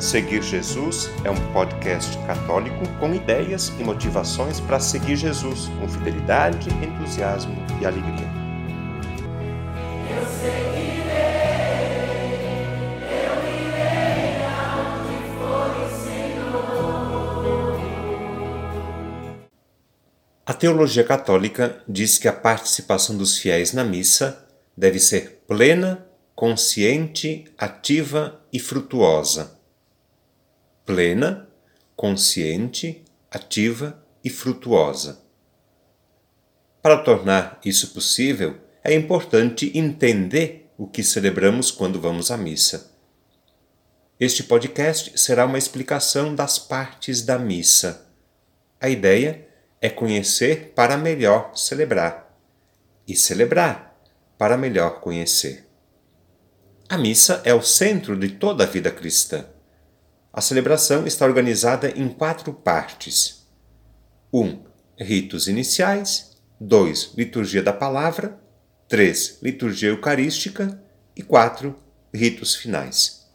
Seguir Jesus é um podcast católico com ideias e motivações para seguir Jesus com fidelidade, entusiasmo e alegria. Eu seguirei, eu irei for o Senhor. A teologia católica diz que a participação dos fiéis na missa deve ser plena, consciente, ativa e frutuosa plena, consciente, ativa e frutuosa. Para tornar isso possível, é importante entender o que celebramos quando vamos à missa. Este podcast será uma explicação das partes da missa. A ideia é conhecer para melhor celebrar e celebrar para melhor conhecer. A missa é o centro de toda a vida cristã. A celebração está organizada em quatro partes: 1. Um, ritos iniciais, 2. Liturgia da palavra, 3. Liturgia eucarística e 4. Ritos finais.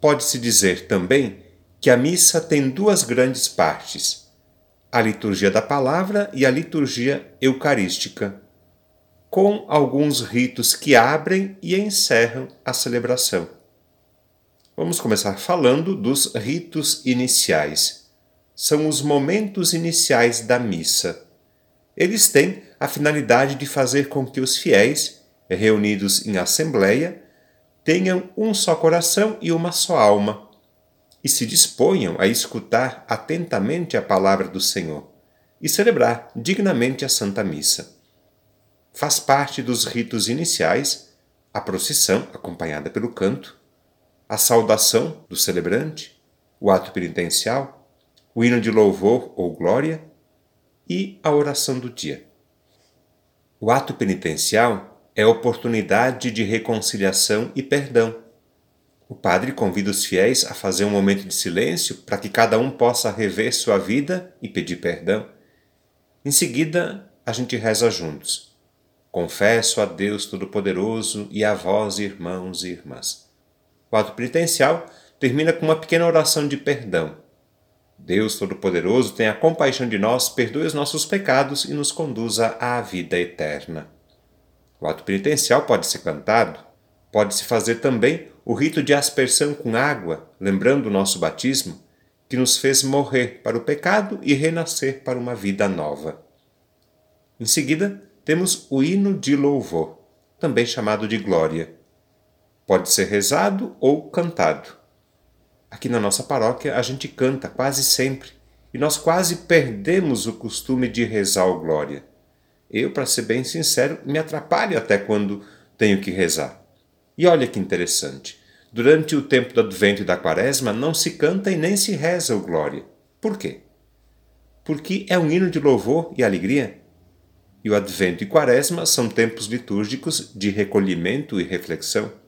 Pode-se dizer também que a missa tem duas grandes partes: a liturgia da palavra e a liturgia eucarística, com alguns ritos que abrem e encerram a celebração. Vamos começar falando dos ritos iniciais. São os momentos iniciais da missa. Eles têm a finalidade de fazer com que os fiéis, reunidos em assembleia, tenham um só coração e uma só alma, e se disponham a escutar atentamente a palavra do Senhor e celebrar dignamente a Santa Missa. Faz parte dos ritos iniciais a procissão, acompanhada pelo canto, a saudação do celebrante, o ato penitencial, o hino de louvor ou glória e a oração do dia. O ato penitencial é oportunidade de reconciliação e perdão. O padre convida os fiéis a fazer um momento de silêncio para que cada um possa rever sua vida e pedir perdão. Em seguida, a gente reza juntos. Confesso a Deus Todo-Poderoso e a vós, irmãos e irmãs o ato penitencial termina com uma pequena oração de perdão. Deus Todo-Poderoso tenha compaixão de nós, perdoe os nossos pecados e nos conduza à vida eterna. O ato penitencial pode ser cantado, pode-se fazer também o rito de aspersão com água, lembrando o nosso batismo, que nos fez morrer para o pecado e renascer para uma vida nova. Em seguida, temos o hino de louvor, também chamado de glória Pode ser rezado ou cantado. Aqui na nossa paróquia a gente canta quase sempre e nós quase perdemos o costume de rezar o Glória. Eu, para ser bem sincero, me atrapalho até quando tenho que rezar. E olha que interessante. Durante o tempo do Advento e da Quaresma não se canta e nem se reza o Glória. Por quê? Porque é um hino de louvor e alegria. E o Advento e Quaresma são tempos litúrgicos de recolhimento e reflexão.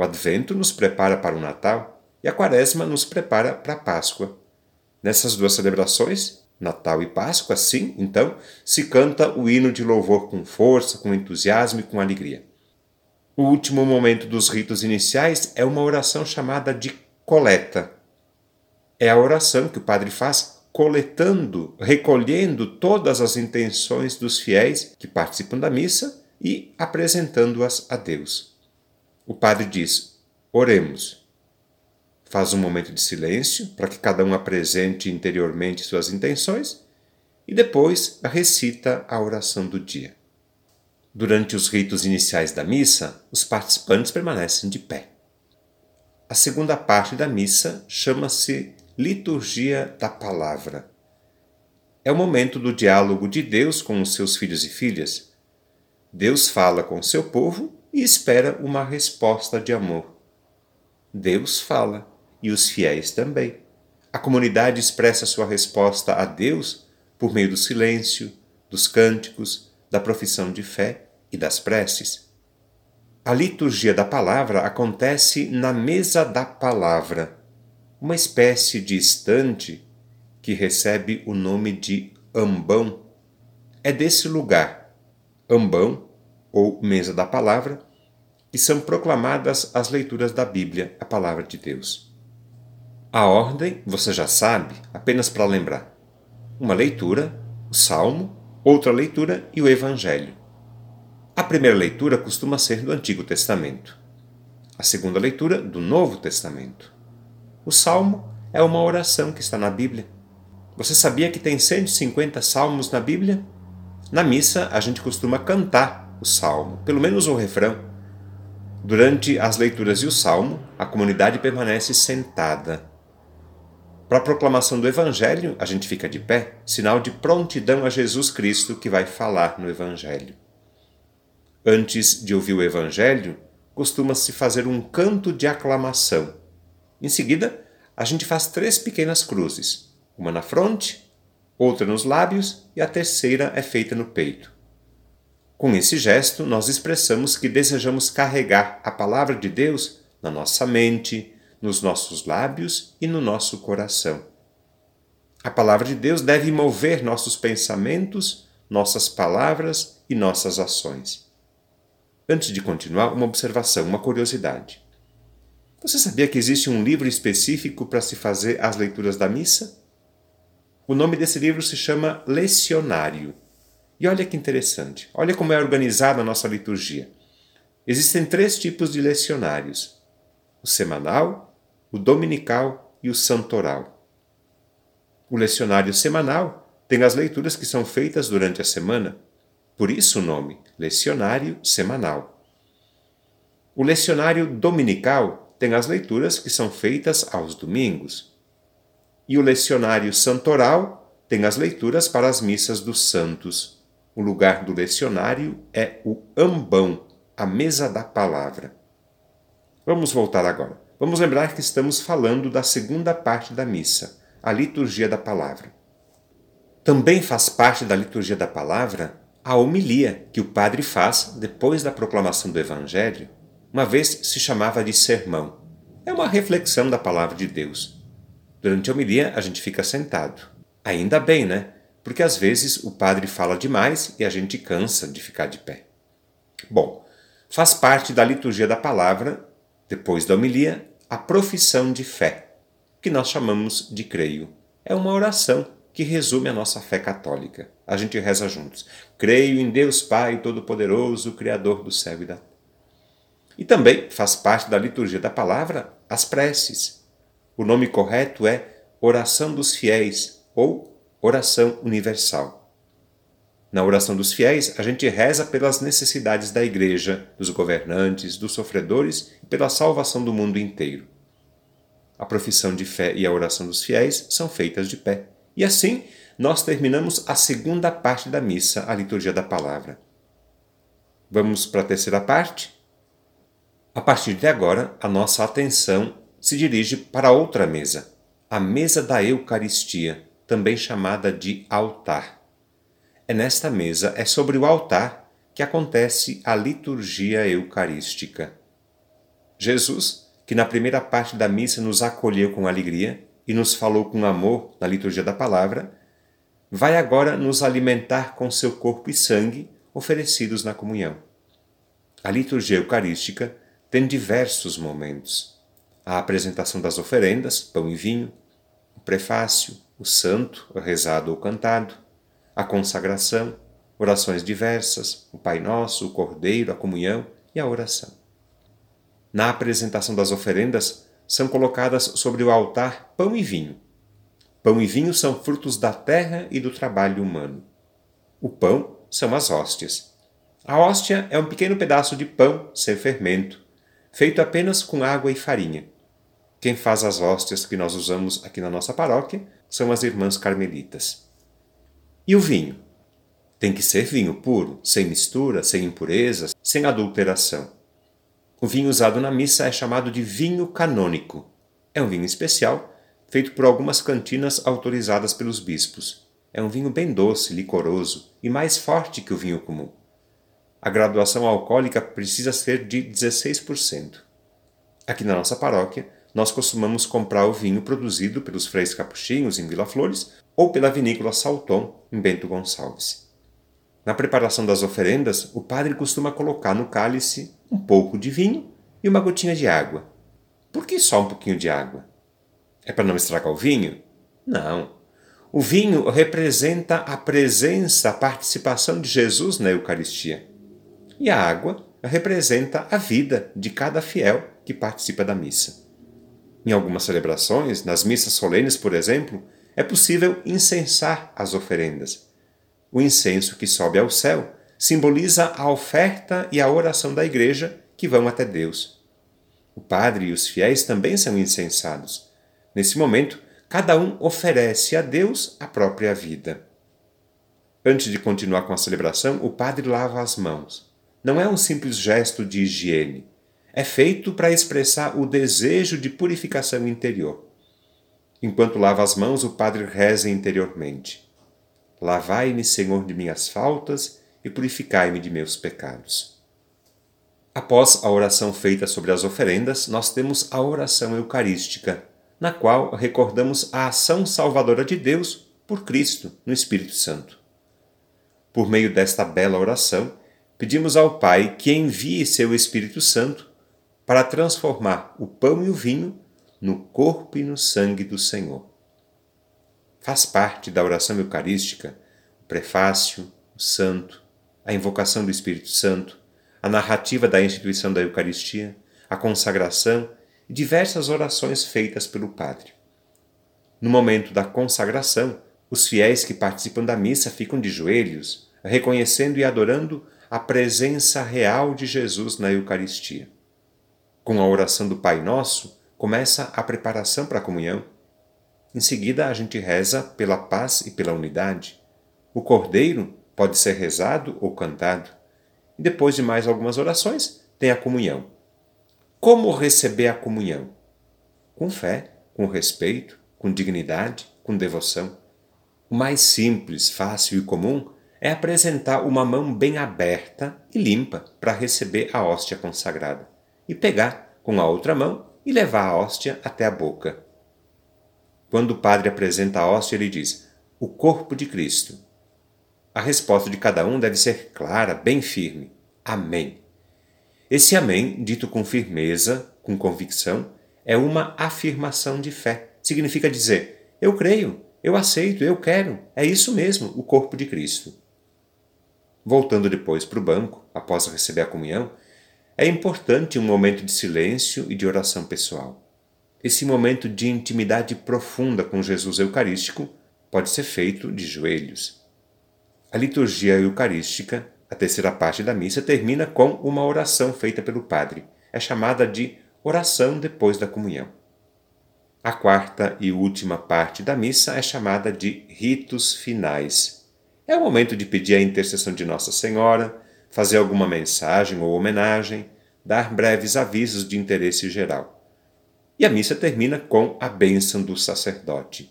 O Advento nos prepara para o Natal e a Quaresma nos prepara para a Páscoa. Nessas duas celebrações, Natal e Páscoa, sim, então, se canta o hino de louvor com força, com entusiasmo e com alegria. O último momento dos ritos iniciais é uma oração chamada de coleta. É a oração que o padre faz coletando, recolhendo todas as intenções dos fiéis que participam da missa e apresentando-as a Deus. O padre diz: Oremos. Faz um momento de silêncio para que cada um apresente interiormente suas intenções e depois recita a oração do dia. Durante os ritos iniciais da missa, os participantes permanecem de pé. A segunda parte da missa chama-se Liturgia da Palavra. É o momento do diálogo de Deus com os seus filhos e filhas. Deus fala com o seu povo e espera uma resposta de amor. Deus fala e os fiéis também. A comunidade expressa sua resposta a Deus por meio do silêncio, dos cânticos, da profissão de fé e das preces. A liturgia da palavra acontece na mesa da palavra, uma espécie de estante que recebe o nome de ambão. É desse lugar, ambão, ou mesa da palavra, que são proclamadas as leituras da Bíblia, a palavra de Deus. A ordem você já sabe, apenas para lembrar: uma leitura, o Salmo, outra leitura e o Evangelho. A primeira leitura costuma ser do Antigo Testamento, a segunda leitura do Novo Testamento. O Salmo é uma oração que está na Bíblia. Você sabia que tem 150 salmos na Bíblia? Na missa, a gente costuma cantar o salmo, pelo menos o refrão. Durante as leituras e o salmo, a comunidade permanece sentada. Para a proclamação do Evangelho, a gente fica de pé, sinal de prontidão a Jesus Cristo que vai falar no Evangelho. Antes de ouvir o Evangelho, costuma-se fazer um canto de aclamação. Em seguida, a gente faz três pequenas cruzes, uma na fronte, outra nos lábios e a terceira é feita no peito. Com esse gesto, nós expressamos que desejamos carregar a palavra de Deus na nossa mente, nos nossos lábios e no nosso coração. A palavra de Deus deve mover nossos pensamentos, nossas palavras e nossas ações. Antes de continuar, uma observação, uma curiosidade. Você sabia que existe um livro específico para se fazer as leituras da missa? O nome desse livro se chama Lecionário. E olha que interessante, olha como é organizada a nossa liturgia. Existem três tipos de lecionários: o semanal, o dominical e o santoral. O lecionário semanal tem as leituras que são feitas durante a semana, por isso o nome, lecionário semanal. O lecionário dominical tem as leituras que são feitas aos domingos. E o lecionário santoral tem as leituras para as missas dos santos. O lugar do lecionário é o ambão, a mesa da palavra. Vamos voltar agora. Vamos lembrar que estamos falando da segunda parte da missa, a liturgia da palavra. Também faz parte da liturgia da palavra a homilia que o padre faz depois da proclamação do Evangelho uma vez se chamava de sermão. É uma reflexão da palavra de Deus. Durante a homilia, a gente fica sentado. Ainda bem, né? Porque às vezes o padre fala demais e a gente cansa de ficar de pé. Bom, faz parte da liturgia da palavra, depois da homilia, a profissão de fé, que nós chamamos de creio. É uma oração que resume a nossa fé católica. A gente reza juntos. Creio em Deus Pai Todo-Poderoso, Criador do céu e da terra e também faz parte da liturgia da palavra as preces. O nome correto é oração dos fiéis ou oração universal. Na oração dos fiéis, a gente reza pelas necessidades da igreja, dos governantes, dos sofredores e pela salvação do mundo inteiro. A profissão de fé e a oração dos fiéis são feitas de pé. E assim, nós terminamos a segunda parte da missa, a liturgia da palavra. Vamos para a terceira parte? A partir de agora, a nossa atenção se dirige para outra mesa, a mesa da Eucaristia, também chamada de altar. É nesta mesa, é sobre o altar que acontece a liturgia eucarística. Jesus, que na primeira parte da missa nos acolheu com alegria e nos falou com amor na liturgia da palavra, vai agora nos alimentar com seu corpo e sangue oferecidos na comunhão. A liturgia eucarística tem diversos momentos. A apresentação das oferendas, pão e vinho, o prefácio, o santo, rezado ou cantado, a consagração, orações diversas, o Pai Nosso, o Cordeiro, a comunhão e a oração. Na apresentação das oferendas, são colocadas sobre o altar pão e vinho. Pão e vinho são frutos da terra e do trabalho humano. O pão são as hóstias. A hóstia é um pequeno pedaço de pão sem fermento, feito apenas com água e farinha. Quem faz as hóstias que nós usamos aqui na nossa paróquia são as irmãs carmelitas. E o vinho? Tem que ser vinho puro, sem mistura, sem impurezas, sem adulteração. O vinho usado na missa é chamado de vinho canônico. É um vinho especial, feito por algumas cantinas autorizadas pelos bispos. É um vinho bem doce, licoroso e mais forte que o vinho comum a graduação alcoólica precisa ser de 16%. Aqui na nossa paróquia, nós costumamos comprar o vinho produzido pelos Freis Capuchinhos em Vila Flores ou pela vinícola Salton em Bento Gonçalves. Na preparação das oferendas, o padre costuma colocar no cálice um pouco de vinho e uma gotinha de água. Por que só um pouquinho de água? É para não estragar o vinho? Não. O vinho representa a presença, a participação de Jesus na Eucaristia. E a água representa a vida de cada fiel que participa da missa. Em algumas celebrações, nas missas solenes, por exemplo, é possível incensar as oferendas. O incenso que sobe ao céu simboliza a oferta e a oração da igreja que vão até Deus. O padre e os fiéis também são incensados. Nesse momento, cada um oferece a Deus a própria vida. Antes de continuar com a celebração, o padre lava as mãos. Não é um simples gesto de higiene. É feito para expressar o desejo de purificação interior. Enquanto lava as mãos, o padre reza interiormente: Lavai-me, Senhor, de minhas faltas e purificai-me de meus pecados. Após a oração feita sobre as oferendas, nós temos a oração eucarística, na qual recordamos a ação salvadora de Deus por Cristo no Espírito Santo. Por meio desta bela oração, pedimos ao Pai que envie seu Espírito Santo para transformar o pão e o vinho no corpo e no sangue do Senhor. Faz parte da oração eucarística o prefácio, o santo, a invocação do Espírito Santo, a narrativa da instituição da Eucaristia, a consagração e diversas orações feitas pelo Padre. No momento da consagração, os fiéis que participam da missa ficam de joelhos, reconhecendo e adorando a presença real de Jesus na Eucaristia. Com a oração do Pai Nosso, começa a preparação para a comunhão. Em seguida, a gente reza pela paz e pela unidade. O cordeiro pode ser rezado ou cantado. E depois de mais algumas orações, tem a comunhão. Como receber a comunhão? Com fé, com respeito, com dignidade, com devoção. O mais simples, fácil e comum é apresentar uma mão bem aberta e limpa para receber a hóstia consagrada e pegar com a outra mão e levar a hóstia até a boca. Quando o padre apresenta a hóstia, ele diz: O corpo de Cristo. A resposta de cada um deve ser clara, bem firme: Amém. Esse Amém, dito com firmeza, com convicção, é uma afirmação de fé. Significa dizer: Eu creio, eu aceito, eu quero, é isso mesmo, o corpo de Cristo. Voltando depois para o banco, após receber a comunhão, é importante um momento de silêncio e de oração pessoal. Esse momento de intimidade profunda com Jesus Eucarístico pode ser feito de joelhos. A liturgia eucarística, a terceira parte da missa, termina com uma oração feita pelo Padre. É chamada de oração depois da comunhão. A quarta e última parte da missa é chamada de ritos finais. É o momento de pedir a intercessão de Nossa Senhora, fazer alguma mensagem ou homenagem, dar breves avisos de interesse geral. E a missa termina com a bênção do sacerdote.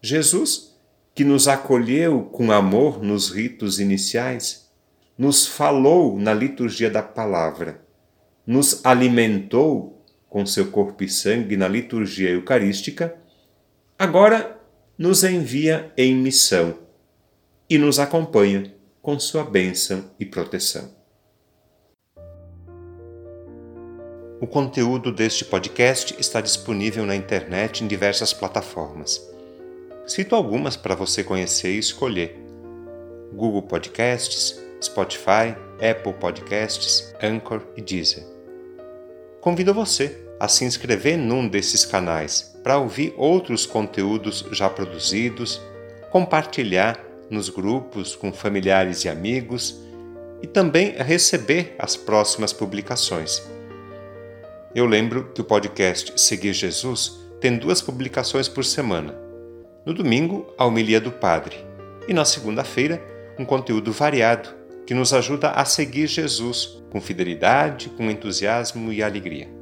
Jesus, que nos acolheu com amor nos ritos iniciais, nos falou na liturgia da palavra, nos alimentou com seu corpo e sangue na liturgia eucarística, agora nos envia em missão e nos acompanha com sua bênção e proteção. O conteúdo deste podcast está disponível na internet em diversas plataformas. Cito algumas para você conhecer e escolher: Google Podcasts, Spotify, Apple Podcasts, Anchor e Deezer. Convido você a se inscrever num desses canais para ouvir outros conteúdos já produzidos, compartilhar nos grupos com familiares e amigos e também receber as próximas publicações. Eu lembro que o podcast Seguir Jesus tem duas publicações por semana. No domingo, a homilia do Padre, e na segunda-feira, um conteúdo variado que nos ajuda a seguir Jesus com fidelidade, com entusiasmo e alegria.